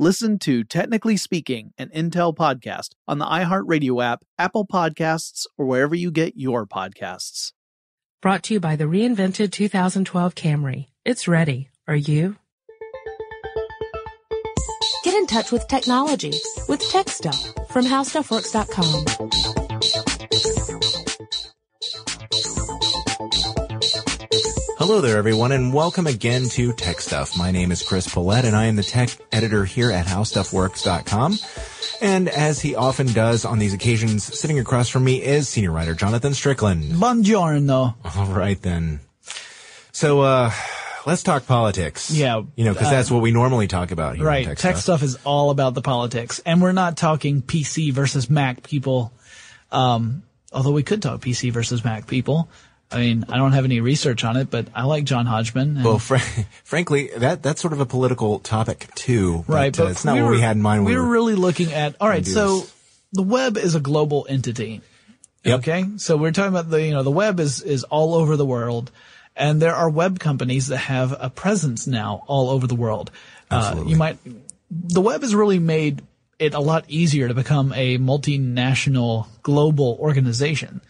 Listen to Technically Speaking, an Intel podcast on the iHeartRadio app, Apple Podcasts, or wherever you get your podcasts. Brought to you by the reinvented 2012 Camry. It's ready. Are you? Get in touch with technology with Tech Stuff from HowStuffWorks.com. Hello there, everyone, and welcome again to Tech Stuff. My name is Chris Pollette, and I am the tech editor here at HowStuffWorks.com. And as he often does on these occasions, sitting across from me is senior writer Jonathan Strickland. Buongiorno. All right, then. So, uh, let's talk politics. Yeah, You know, because uh, that's what we normally talk about here. Right. Tech, Tech, stuff. is all about the politics. And we're not talking PC versus Mac people. Um, although we could talk PC versus Mac people. I mean, I don't have any research on it, but I like John Hodgman. Well, fr- frankly, that that's sort of a political topic too. But, right. uh, it's not what we had in mind. We we were were really looking at, all right, so this. the web is a global entity. Yep. Okay. So we're talking about the, you know, the web is, is all over the world. And there are web companies that have a presence now all over the world. Uh, Absolutely. you might, the web has really made it a lot easier to become a multinational global organization.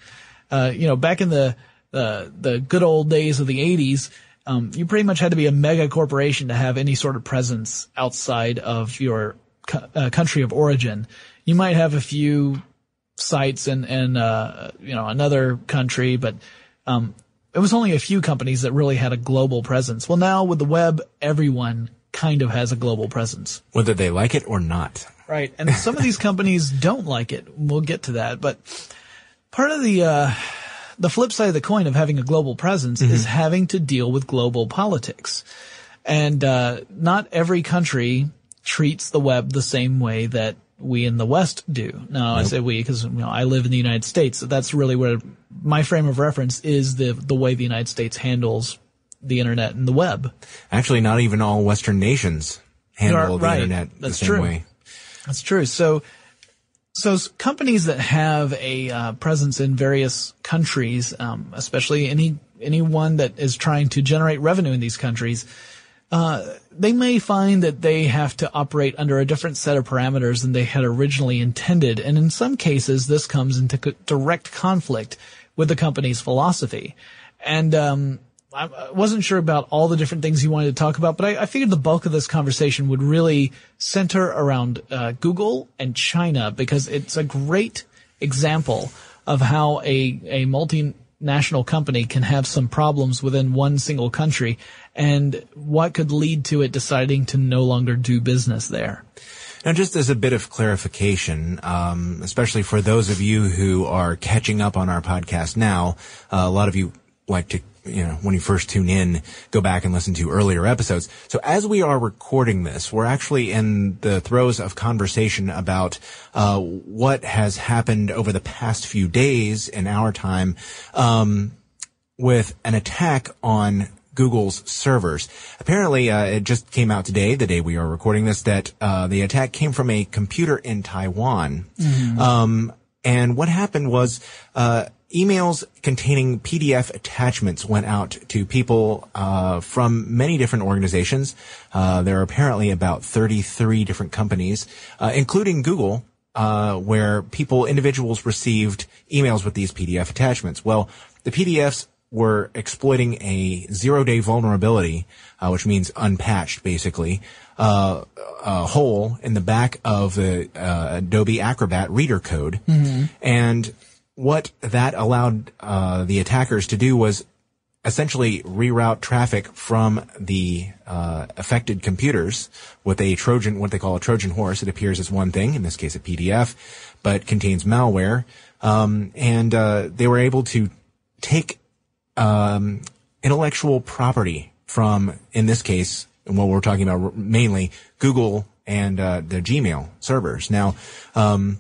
Uh, you know, back in the, the, the good old days of the 80s, um, you pretty much had to be a mega corporation to have any sort of presence outside of your co- uh, country of origin. You might have a few sites in, in, uh, you know, another country, but, um, it was only a few companies that really had a global presence. Well, now with the web, everyone kind of has a global presence. whether they like it or not. Right. And some of these companies don't like it. We'll get to that. But part of the, uh, the flip side of the coin of having a global presence is having to deal with global politics. And, uh, not every country treats the web the same way that we in the West do. Now, I say we because, you know, I live in the United States. So that's really where my frame of reference is the, the way the United States handles the internet and the web. Actually, not even all Western nations handle the Right. internet That's the same true. way. That's true. So, so companies that have a uh, presence in various countries, um, especially any anyone that is trying to generate revenue in these countries, they may find that they have to operate under a different set of parameters than they had originally intended. And in some cases, this comes into co- direct conflict with the company's philosophy. And, um, I wasn't sure about all the different things you wanted to talk about, but I, I figured the bulk of this conversation would really center around uh, Google and China because it's a great example of how a, a multinational company can have some problems within one single country and what could lead to it deciding to no longer do business there. Now, just as a bit of clarification, um, especially for those of you who are catching up on our podcast now, uh, a lot of you like to, you know, when you first tune in, go back and listen to earlier episodes. So as we are recording this, we're actually in the throes of conversation about uh, what has happened over the past few days in our time um, with an attack on Google's servers. Apparently, uh, it just came out today, the day we are recording this, that uh, the attack came from a computer in Taiwan. Um, and what happened was uh, emails containing PDF attachments went out to people uh, from many different organizations. Uh, there are apparently about 33 different companies, uh, including Google, uh, where people, individuals received emails with these PDF attachments. Well, the PDFs were exploiting a zero-day vulnerability, uh, which means unpatched, basically, uh, a hole in the back of the uh, Adobe Acrobat reader code, and what that allowed uh, the attackers to do was essentially reroute traffic from the uh, affected computers with a Trojan, what they call a Trojan horse. It appears as one thing, in this case a PDF, but contains malware. Um, and uh, they were able to take um, intellectual property from, in this case, and what we're talking about mainly, Google and uh, the Gmail servers. Now, um,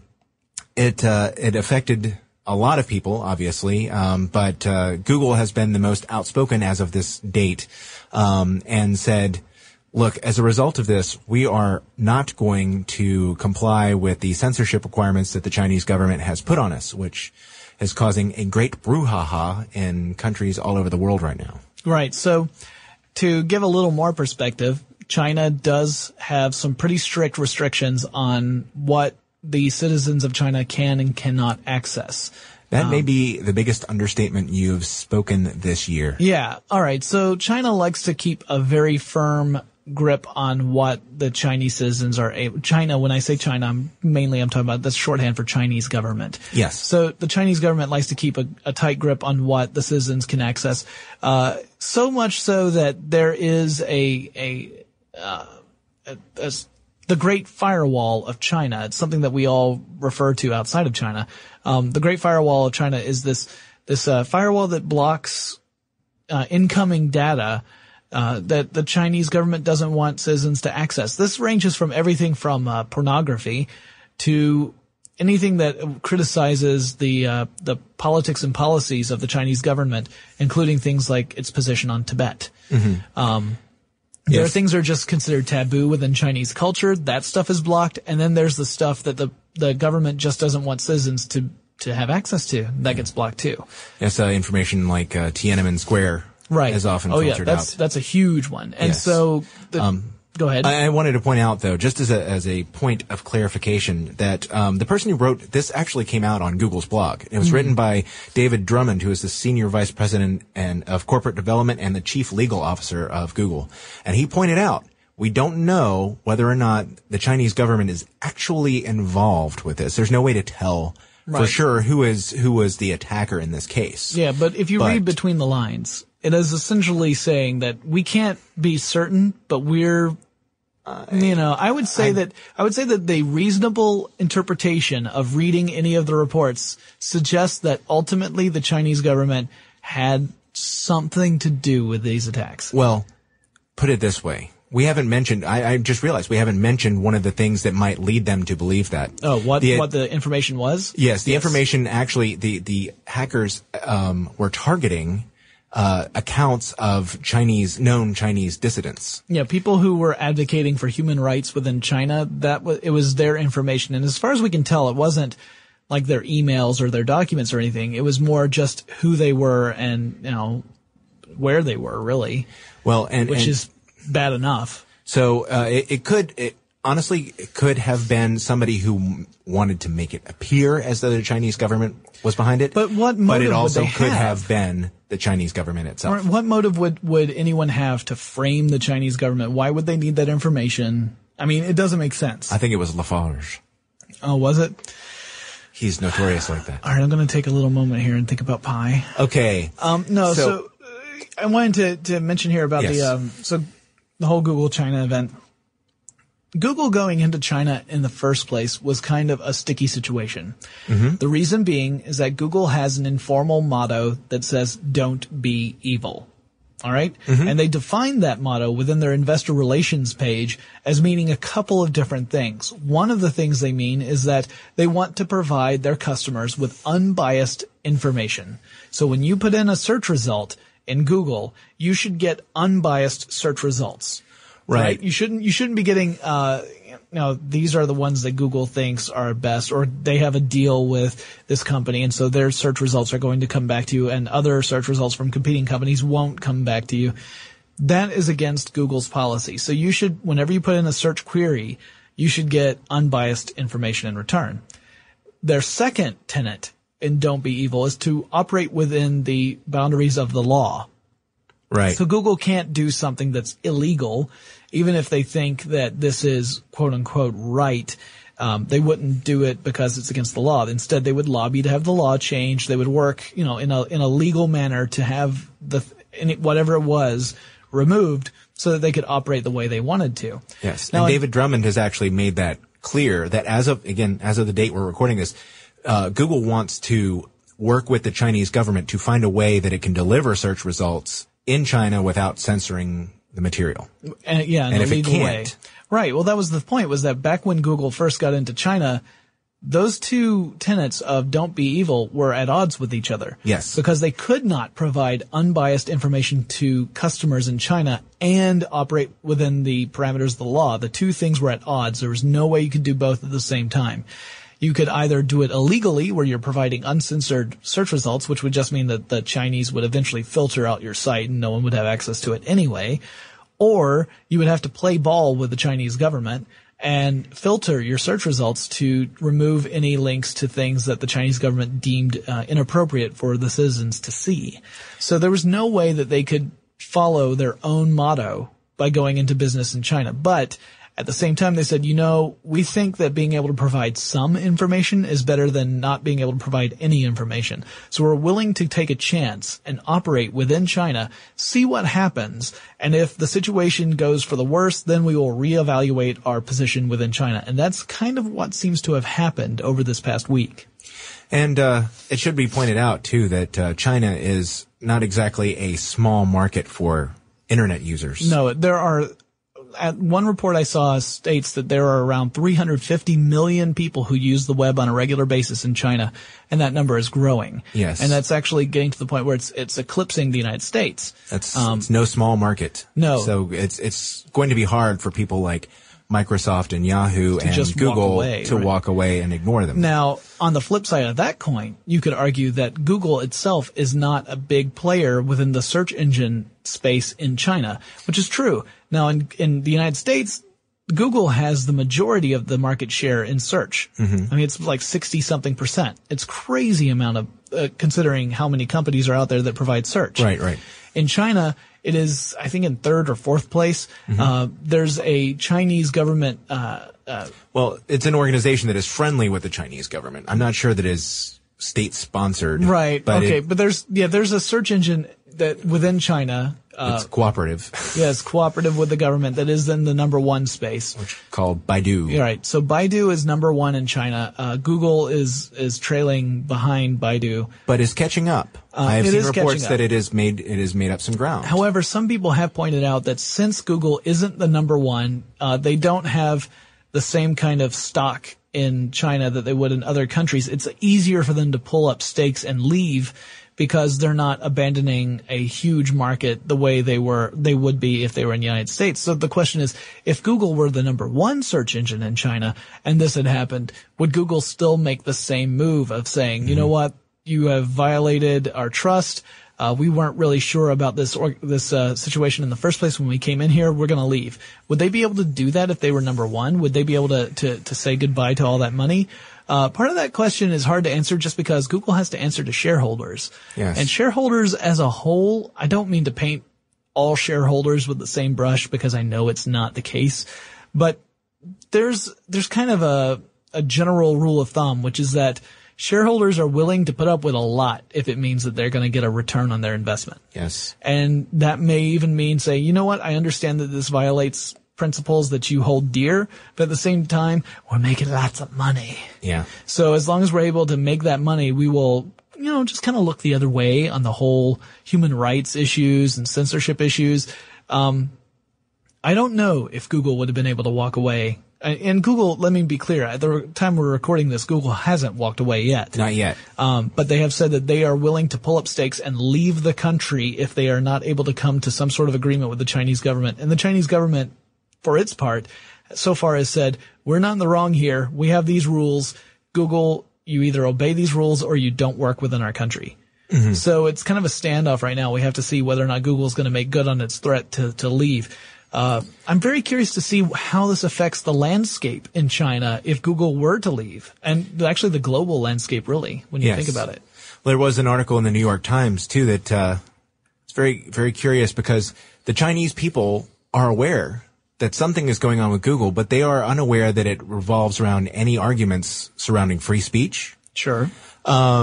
it uh, it affected a lot of people, obviously, um, but uh, Google has been the most outspoken as of this date, um, and said, "Look, as a result of this, we are not going to comply with the censorship requirements that the Chinese government has put on us, which is causing a great brouhaha in countries all over the world right now." Right. So to give a little more perspective, China does have some pretty strict restrictions on what the citizens of China can and cannot access. That may um, be the biggest understatement you've spoken this year. Yeah. All right. So China likes to keep a very firm grip on what the Chinese citizens are able. China, when I say China, I'm mainly I'm talking about that's shorthand for Chinese government. Yes. So the Chinese government likes to keep a, a tight grip on what the citizens can access. Uh, so much so that there is a a, uh, a, a the Great Firewall of China. It's something that we all refer to outside of China. Um, the Great Firewall of China is this this uh, firewall that blocks uh, incoming data uh, that the Chinese government doesn't want citizens to access. This ranges from everything from uh, pornography to anything that criticizes the uh, the politics and policies of the Chinese government, including things like its position on Tibet. Um, there are things that are just considered taboo within Chinese culture. That stuff is blocked, and then there's the stuff that the the government just doesn't want citizens to to have access to. That gets blocked too. Yes, uh, information like uh, Tiananmen Square Right. is often oh yeah, filtered that's out. that's a huge one. And Yes. so, the, go ahead. I, I wanted to point out, though, just as a, as a point of clarification, that um, the person who wrote this actually came out on Google's blog. It was written by David Drummond, who is the senior vice president and of corporate development and the chief legal officer of Google, and he pointed out. We don't know whether or not the Chinese government is actually involved with this. There's no way to tell for Right. sure who is who was the attacker in this case. Yeah, but if you But- read between the lines, it is essentially saying that we can't be certain, but we're, you know, I would say that, I would say that the reasonable interpretation of reading any of the reports suggests that ultimately the Chinese government had something to do with these attacks. Well, put it this way. We haven't mentioned, I, I just realized we haven't mentioned one of the things that might lead them to believe that. Oh, what, The- what the information was? Yes, the information actually, the, the hackers, um, were targeting, uh, accounts of Chinese, known Chinese dissidents. Yeah, people who were advocating for human rights within China, that was, it was their information. And as far as we can tell, it wasn't like their emails or their documents or anything. It was more just who they were and, you know, where they were really, Well, and, which and- is bad enough. So uh, it, it could it, honestly it could have been somebody who wanted to make it appear as though the Chinese government was behind it. But what motive But it would also could have? have been the Chinese government Or itself. what motive would, would anyone have to frame the Chinese government? Why would they need that information? I mean, it doesn't make sense. I think it was Lafarge. oh, was it? He's notorious like that. All right, I'm going to take a little moment here and think about pi. Okay. Um, no, so, So- uh, I wanted to, to mention here about Yes. the, um, so the whole Google China event. Google going into China in the first place was kind of a sticky situation. Mm-hmm. The reason being is that Google has an informal motto that says, don't be evil. All right? Mm-hmm. And they define that motto within their investor relations page as meaning a couple of different things. One of the things they mean is that they want to provide their customers with unbiased information. So when you put in a search result in Google, you should get unbiased search results. Right. You shouldn't, you shouldn't be getting, uh, you these are the ones that Google thinks are best, or they have a deal with this company, and so their search results are going to come back to you, and other search results from competing companies won't come back to you. That is against Google's policy. So you should, whenever you put in a search query, you should get unbiased information in return. Their second tenet in Don't Be Evil is to operate within the boundaries of the law. Right. So Google can't do something that's illegal, even if they think that this is quote unquote right. Um, they wouldn't do it because it's against the law. Instead, they would lobby to have the law changed. They would work, you know, in a in a legal manner to have the any, whatever it was removed so that they could operate the way they wanted to. Yes. Now, and David Drummond has actually made that clear that as of, again, as of the date we're recording this, uh, Google wants to work with the Chinese government to find a way that it can deliver search results in China without censoring the material. and yeah, in And if it legal can't- way. Right. Well, that was the point was that back when Google first got into China, those two tenets of don't be evil were at odds with each other. Yes. Because they could not provide unbiased information to customers in China and operate within the parameters of the law. The two things were at odds. There was no way you could do both at the same time. You could either do it illegally, where you're providing uncensored search results, which would just mean that the Chinese would eventually filter out your site and no one would have access to it anyway, or you would have to play ball with the Chinese government and filter your search results to remove any links to things that the Chinese government deemed uh, inappropriate for the citizens to see. So there was no way that they could follow their own motto by going into business in China. But at the same time, they said, you know, we think that being able to provide some information is better than not being able to provide any information. So we're willing to take a chance and operate within China, see what happens, and if the situation goes for the worse, then we will reevaluate our position within China. And that's kind of what seems to have happened over this past week. And uh, it should be pointed out too that uh, China is not exactly a small market for internet users. No, there are. At one report I saw states that there are around 350 million people who use the web on a regular basis in China, and that number is growing. Yes. and that's actually getting to the point where it's it's eclipsing the United States. That's Um, it's no small market. No. So it's it's going to be hard for people like Microsoft and Yahoo and just walk Google away, to right. walk away and ignore them. Now, on the flip side of that coin, you could argue that Google itself is not a big player within the search engine space in China, which is true. Now, in, in the United States, Google has the majority of the market share in search. Mm-hmm. I mean, it's like 60 something percent. It's crazy amount of, uh, considering how many companies are out there that provide search. Right, right. In China, it is, I think, in third or fourth place. Mm-hmm. Uh, there's a Chinese government, uh, Well, it's an organization that is friendly with the Chinese government. I'm not sure that is state sponsored. Right. But okay. it- but there's yeah, there's a search engine that within China, uh, it's cooperative, it's cooperative with the government that is in the number one space. called Baidu. All right. So Baidu is number one in China. Uh, Google is is trailing behind Baidu. But is catching up. I have Uh, seen reports that it has made it has made up some ground. However, some people have pointed out that since Google isn't the number one, uh, they don't have the same kind of stock in China that they would in other countries. It's easier for them to pull up stakes and leave because they're not abandoning a huge market the way they were, they would be if they were in the United States. So the question is, if Google were the number one search engine in China and this had happened, would Google still make the same move of saying, you know what? You have violated our trust. Uh, we weren't really sure about this or this uh, situation in the first place when we came in here. We're going to leave. Would they be able to do that if they were number one? Would they be able to to, to say goodbye to all that money? Uh, part of that question is hard to answer just because Google has to answer to shareholders. Yes. And shareholders as a whole, I don't mean to paint all shareholders with the same brush because I know it's not the case, but there's, there's kind of a, a general rule of thumb, which is that shareholders are willing to put up with a lot if it means that they're going to get a return on their investment. Yes. And that may even mean say, you know what? I understand that this violates principles that you hold dear, but at the same time, we're making lots of money. Yeah. So as long as we're able to make that money, we will, you know, just kind of look the other way on the whole human rights issues and censorship issues. Um, I don't know if Google would have been able to walk away. And Google, let me be clear, at the time we're recording this, Google hasn't walked away yet. Not yet. Um, but they have said that they are willing to pull up stakes and leave the country if they are not able to come to some sort of agreement with the Chinese government. And the Chinese government, for its part, so far has said, we're not in the wrong here. We have these rules. Google, you either obey these rules or you don't work within our country. So it's kind of a standoff right now. We have to see whether or not Google is going to make good on its threat to, to leave. Uh, I'm very curious to see how this affects the landscape in China if Google were to leave, and actually the global landscape, really, when you Yes. think about it. Well, there was an article in the New York Times too that uh, it's very very curious because the Chinese people are aware that something is going on with Google, but they are unaware that it revolves around any arguments surrounding free speech. Sure.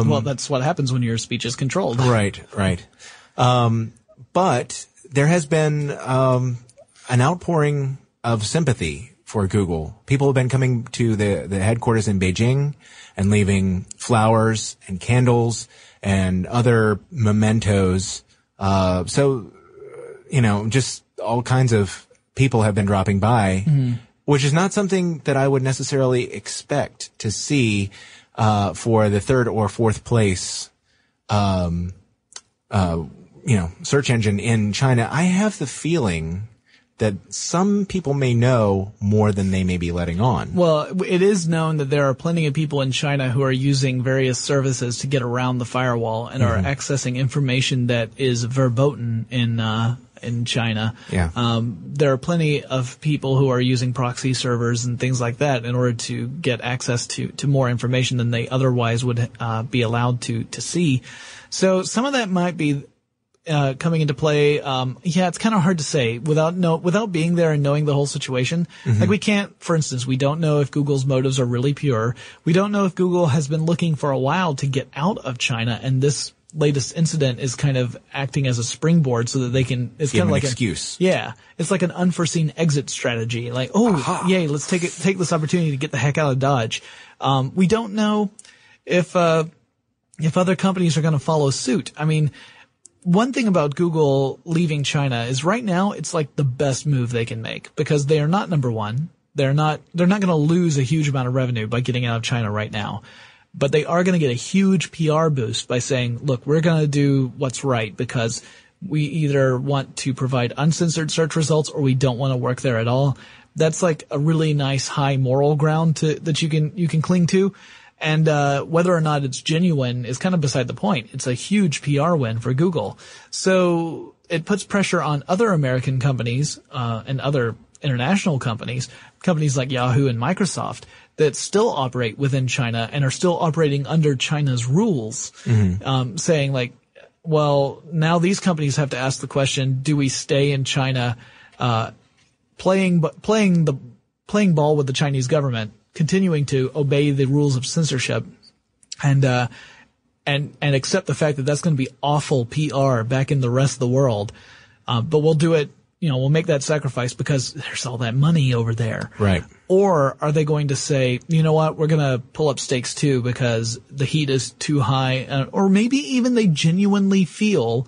well, that's what happens when your speech is controlled. Right, right. Um, but there has been um, an outpouring of sympathy for Google. People have been coming to the, the headquarters in Beijing and leaving flowers and candles and other mementos. Uh, so, you know, just all kinds of people have been dropping by, which is not something that I would necessarily expect to see uh, for the third or fourth place um, uh, you know, search engine in China, I have the feeling that some people may know more than they may be letting on. Well, it is known that there are plenty of people in China who are using various services to get around the firewall and are accessing information that is verboten in uh, in China. Yeah. Um, there are plenty of people who are using proxy servers and things like that in order to get access to to more information than they otherwise would uh, be allowed to to see. So some of that might be uh, coming into play. Um, yeah, it's kind of hard to say without know without being there and knowing the whole situation. Like we can't, for instance, we don't know if Google's motives are really pure. We don't know if Google has been looking for a while to get out of China, and this latest incident is kind of acting as a springboard so that they can. It's Give kind of an like excuse. A, yeah, it's like an unforeseen exit strategy. Like, oh, yay, let's take it, take this opportunity to get the heck out of Dodge. Um, we don't know if. Uh, if other companies are going to follow suit. I mean, one thing about Google leaving China is right now it's like the best move they can make because they are not number one. They're not, they're not going to lose a huge amount of revenue by getting out of China right now. But they are going to get a huge PR boost by saying, look, we're going to do what's right because we either want to provide uncensored search results or we don't want to work there at all. That's like a really nice high moral ground to, that you can, you can cling to. And uh, whether or not it's genuine is kind of beside the point. It's a huge PR win for Google. So it puts pressure on other American companies uh, and other international companies, companies like Yahoo and Microsoft, that still operate within China and are still operating under China's rules, um, saying like, well, now these companies have to ask the question: Do we stay in China, uh, playing playing the playing ball with the Chinese government, continuing to obey the rules of censorship, and uh, and and accept the fact that that's going to be awful PR back in the rest of the world, uh, but we'll do it. You know, we'll make that sacrifice because there's all that money over there. Right. Or are they going to say, you know what, we're going to pull up stakes too because the heat is too high, uh, or maybe even they genuinely feel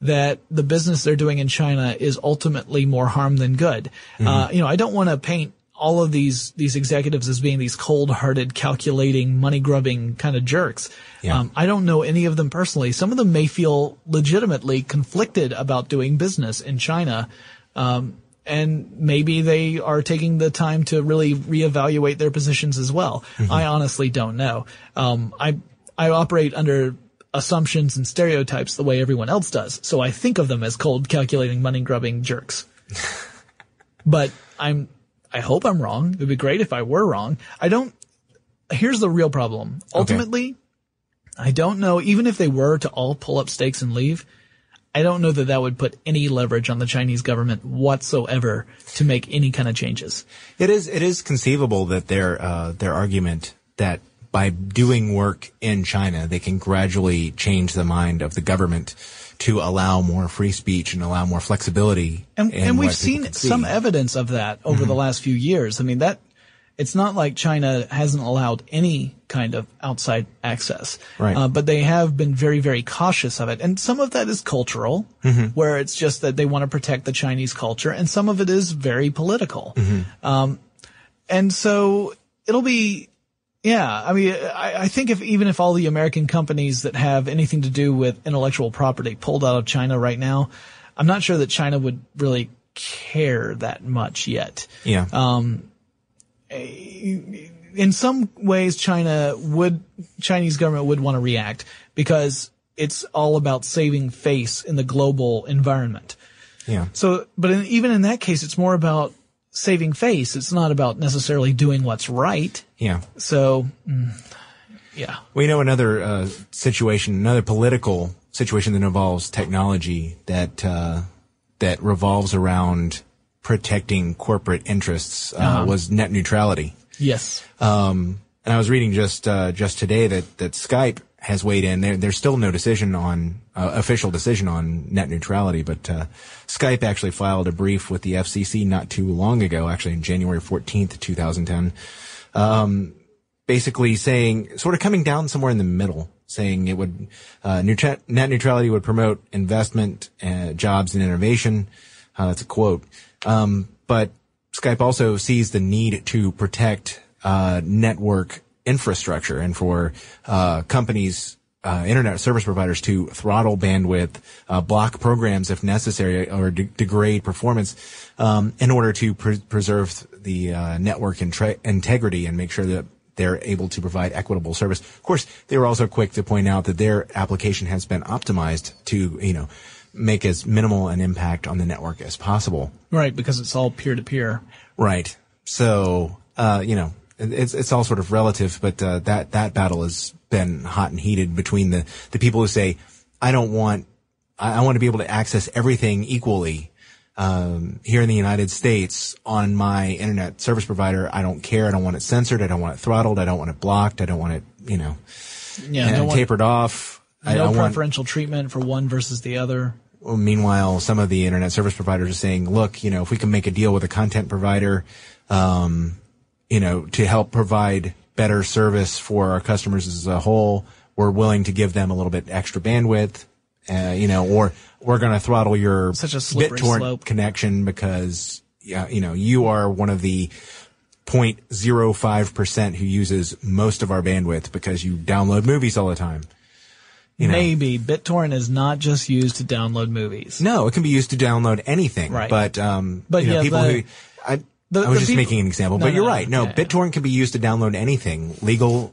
that the business they're doing in China is ultimately more harm than good. Uh, you know, I don't want to paint all of these these executives as being these cold-hearted, calculating, money-grubbing kind of jerks. Yeah. Um, I don't know any of them personally. Some of them may feel legitimately conflicted about doing business in China. Um, and maybe they are taking the time to really reevaluate their positions as well. I honestly don't know. Um, I I operate under assumptions and stereotypes the way everyone else does. So I think of them as cold, calculating, money grubbing jerks. but I'm, I hope I'm wrong. It'd be great if I were wrong. I don't, here's the real problem. Ultimately, I don't know, even if they were to all pull up stakes and leave, I don't know that that would put any leverage on the Chinese government whatsoever to make any kind of changes. It is it is conceivable that their uh, their argument that by doing work in China they can gradually change the mind of the government to allow more free speech and allow more flexibility. And, and we've seen see. some evidence of that over the last few years. I mean, that it's not like China hasn't allowed any kind of outside access, Right. Uh, but they have been very, very cautious of it. And some of that is cultural, where it's just that they want to protect the Chinese culture, and some of it is very political. Um, and so it'll be, yeah, I mean, I, I think if even if all the American companies that have anything to do with intellectual property pulled out of China right now, I'm not sure that China would really care that much yet. yeah. Um, in some ways, China would, Chinese government would want to react because it's all about saving face in the global environment. yeah. So, but in, even in that case, it's more about saving face. It's not about necessarily doing what's right. Yeah. So, mm, yeah. We know another uh, situation, another political situation that involves technology that uh, that revolves around protecting corporate interests uh, was net neutrality. Yes. Um, and I was reading just uh, just today that that Skype has weighed in. There, there's still no decision on uh, official decision on net neutrality, but uh, Skype actually filed a brief with the FCC not too long ago, actually in January 14th, 2010, um, basically saying, sort of coming down somewhere in the middle, saying it would uh, net neutrality would promote investment, uh, jobs, and innovation. Uh, that's a quote. Um, but Skype also sees the need to protect uh, network infrastructure and for uh, companies, uh, internet service providers to throttle bandwidth, uh, block programs if necessary, or de- degrade performance um, in order to pre- preserve the uh, network integrity and make sure that they're able to provide equitable service. Of course, they were also quick to point out that their application has been optimized to, you know, make as minimal an impact on the network as possible. Right. Because it's all peer to peer. Right. So, uh, you know, it's, it's all sort of relative, but, uh, that, that battle has been hot and heated between the, the people who say, I don't want, I, I want to be able to access everything equally. Um, here in the United States on my internet service provider, I don't care. I don't want it censored. I don't want it throttled. I don't want it blocked. I don't want it, you know, Yeah. no one- tapered off. I, no I want, preferential treatment for one versus the other. well, meanwhile, some of the internet service providers are saying, look, you know, if we can make a deal with a content provider, um, you know, to help provide better service for our customers as a whole, we're willing to give them a little bit extra bandwidth, uh, you know, or we're going to throttle your Such a slippery BitTorrent slope. connection because, yeah, you know, you are one of the 0.05% who uses most of our bandwidth because you download movies all the time. You know. Maybe BitTorrent is not just used to download movies. No, it can be used to download anything. Right. But um, But you know, yeah, people the- who I, the- I was just people- making an example, No, but no, you're no. right. No, Yeah, yeah. BitTorrent can be used to download anything, legal,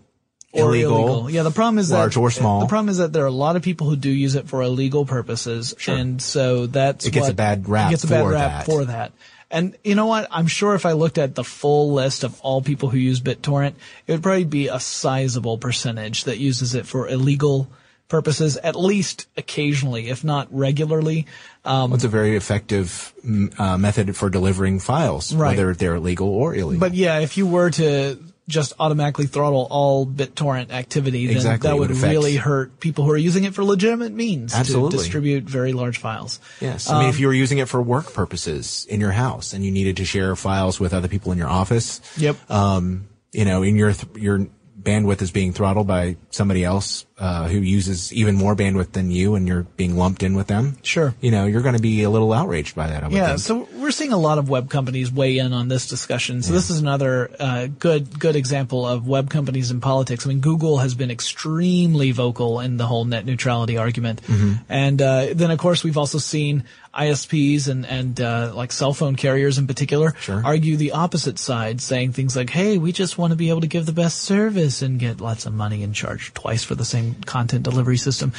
or illegal. Yeah, the problem is large that or small. The problem is that there are a lot of people who do use it for illegal purposes, Sure. and so that's It gets a bad rap It gets a bad rap that. for that. And you know what? I'm sure if I looked at the full list of all people who use BitTorrent, it would probably be a sizable percentage that uses it for illegal purposes, at least occasionally, if not regularly. Um, It's a very effective uh, method for delivering files, Right. whether they're legal or illegal. But yeah, if you were to just automatically throttle all BitTorrent activity, then Exactly, that would, really hurt people who are using it for legitimate means Absolutely. to distribute very large files. yes, I mean, if you were using it for work purposes in your house and you needed to share files with other people in your office, Yep. um, you know, in your th- your bandwidth is being throttled by somebody else uh, who uses even more bandwidth than you, and you're being lumped in with them. Sure. You know, you're going to be a little outraged by that. I would Yeah, think. so we're seeing a lot of web companies weigh in on this discussion. So this is another uh, good good example of web companies in politics. I mean, Google has been extremely vocal in the whole net neutrality argument, Mm-hmm. and uh, then of course we've also seen ISPs and and uh, like cell phone carriers in particular Sure. argue the opposite side, saying things like, "Hey, we just want to be able to give the best service and get lots of money and charge twice for the same content delivery system."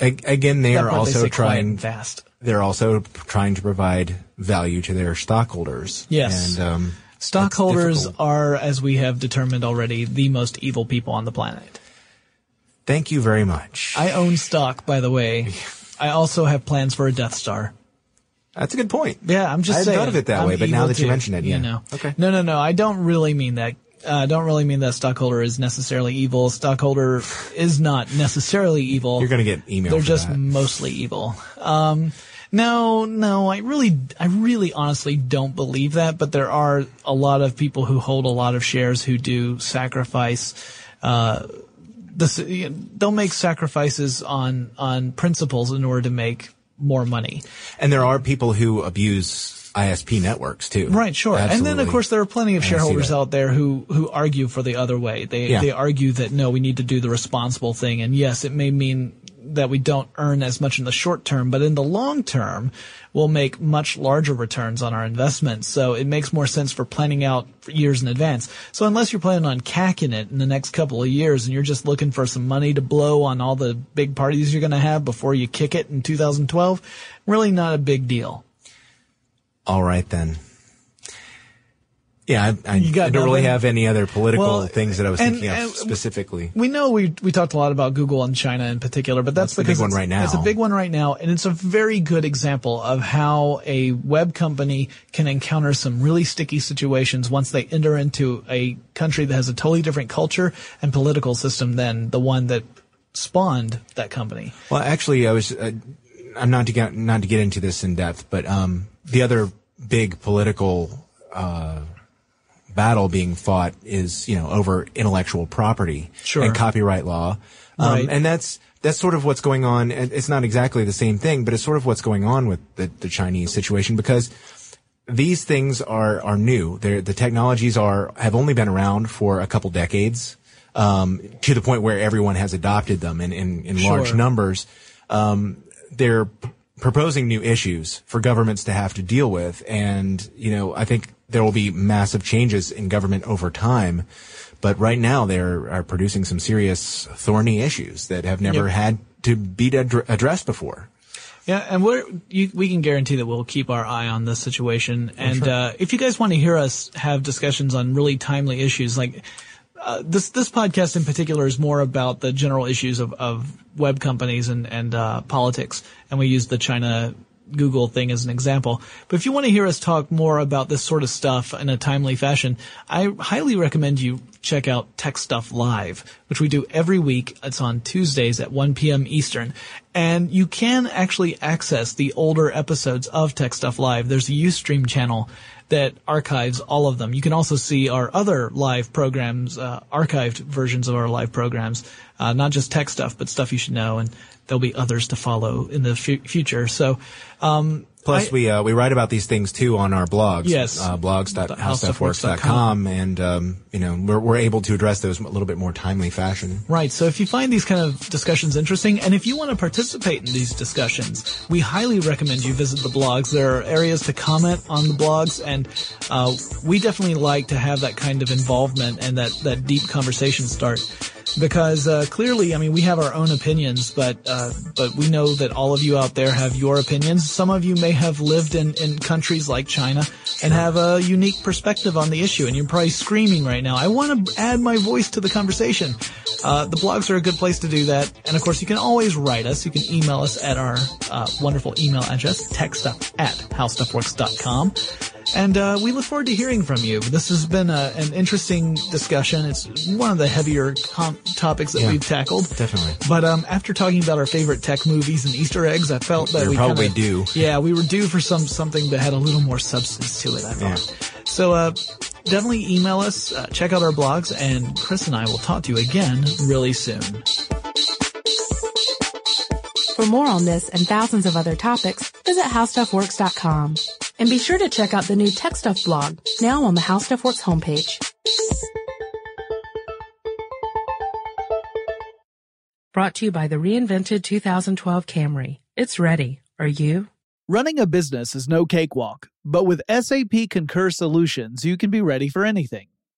Again, they That are also trying. fast. They're also trying to provide value to their stockholders. Yes. and um, Stockholders are, as we have determined already, the most evil people on the planet. thank you very much. I own stock, by the way. I also have plans for a Death Star. That's a good point. Yeah, I'm just I saying. thought of it that I'm way, but now that you mention it, yeah. you know. Okay. No, no, no. I don't really mean that. Uh, I don't really mean that stockholder is necessarily evil. Stockholder is not necessarily evil. You're going to get email. They're just that. mostly evil. Um, no, no, I really, I really honestly don't believe that, but there are a lot of people who hold a lot of shares who do sacrifice, uh, this, you know, they'll make sacrifices on, on principles in order to make more money. and there are people who abuse ISP networks too. Right, sure. And then of course there are plenty of shareholders out there who who argue for the other way. They Yeah. they argue that no, we need to do the responsible thing and yes, it may mean that we don't earn as much in the short term, but in the long term, we'll make much larger returns on our investments. So it makes more sense for planning out years in advance. So unless you're planning on cacking it in the next couple of years and you're just looking for some money to blow on all the big parties you're going to have before you kick it in 2012, really not a big deal. All right then. Yeah, I, I, I don't really have any other political Well, things that I was and- thinking of specifically. We know we we talked a lot about Google and China in particular, but that's That's the big one right now. It's a big one right now, and it's a very good example of how a web company can encounter some really sticky situations once they enter into a country that has a totally different culture and political system than the one that spawned that company. Well, actually, I was. Uh, I'm not to get not to get into this in depth, but um, the other big political uh, battle being fought is you know over intellectual property Sure. and copyright law, um, Right. and that's that's sort of what's going on. It's not exactly the same thing, but it's sort of what's going on with the, the Chinese situation because these things are are new. They're, the technologies are have only been around for a couple decades, um, to the point where everyone has adopted them in in, in large Sure. numbers. Um, they're p- proposing new issues for governments to have to deal with, and you know I think there will be massive changes in government over time. But right now, they are, are producing some serious thorny issues that have never Yep. had to be ad- addressed before. Yeah, and we're you, we can guarantee that we'll keep our eye on this situation. And uh, if you guys want to hear us have discussions on really timely issues, like uh, this this podcast in particular is more about the general issues of, of web companies and and uh, politics, and we use the China Google thing as an example. But if you want to hear us talk more about this sort of stuff in a timely fashion, I highly recommend you check out Tech Stuff Live, which we do every week. It's on Tuesdays at 1 p.m. Eastern. And you can actually access the older episodes of Tech Stuff Live. There's a Ustream channel that archives all of them. You can also see our other live programs, uh, archived versions of our live programs, uh, not just tech stuff, but stuff you should know, and there'll be others to follow in the fu- future. So, um, Plus, I- we uh, we write about these things too on our blogs. Yes. uh, blogs.howstuffworks.com, and um, you know we're we're able to address those in a little bit more timely fashion. Right. So if you find these kind of discussions interesting, and if you want to participate in these discussions, we highly recommend you visit the blogs. There are areas to comment on the blogs, and uh, we definitely like to have that kind of involvement and that, that deep conversation start. Because uh, clearly, I mean, we have our own opinions, but uh, but we know that all of you out there have your opinions. Some of you may have lived in, in countries like China and have a unique perspective on the issue, and you're probably screaming right now, "I want to add my voice to the conversation." Uh, the blogs are a good place to do that, and of course, you can always write us. You can email us at our uh, wonderful email address, techstuff at howstuffworks.com. And uh, we look forward to hearing from you. This has been a, an interesting discussion. It's one of the heavier com- topics that Yeah. we've tackled. Definitely. But um, after talking about our favorite tech movies and Easter eggs, I felt that We we probably kinda, do. Yeah, we were due for some something that had a little more substance to it. I thought. So uh, definitely email us, uh, check out our blogs, and Chris and I will talk to you again really soon. For more on this and thousands of other topics, visit howstuffworks.com. And be sure to check out the new Tech Stuff blog, now on the How Stuff Works homepage. Brought to you by the reinvented 2012 Camry. It's ready. Are you? Running a business is no cakewalk, but with SAP Concur Solutions, you can be ready for anything.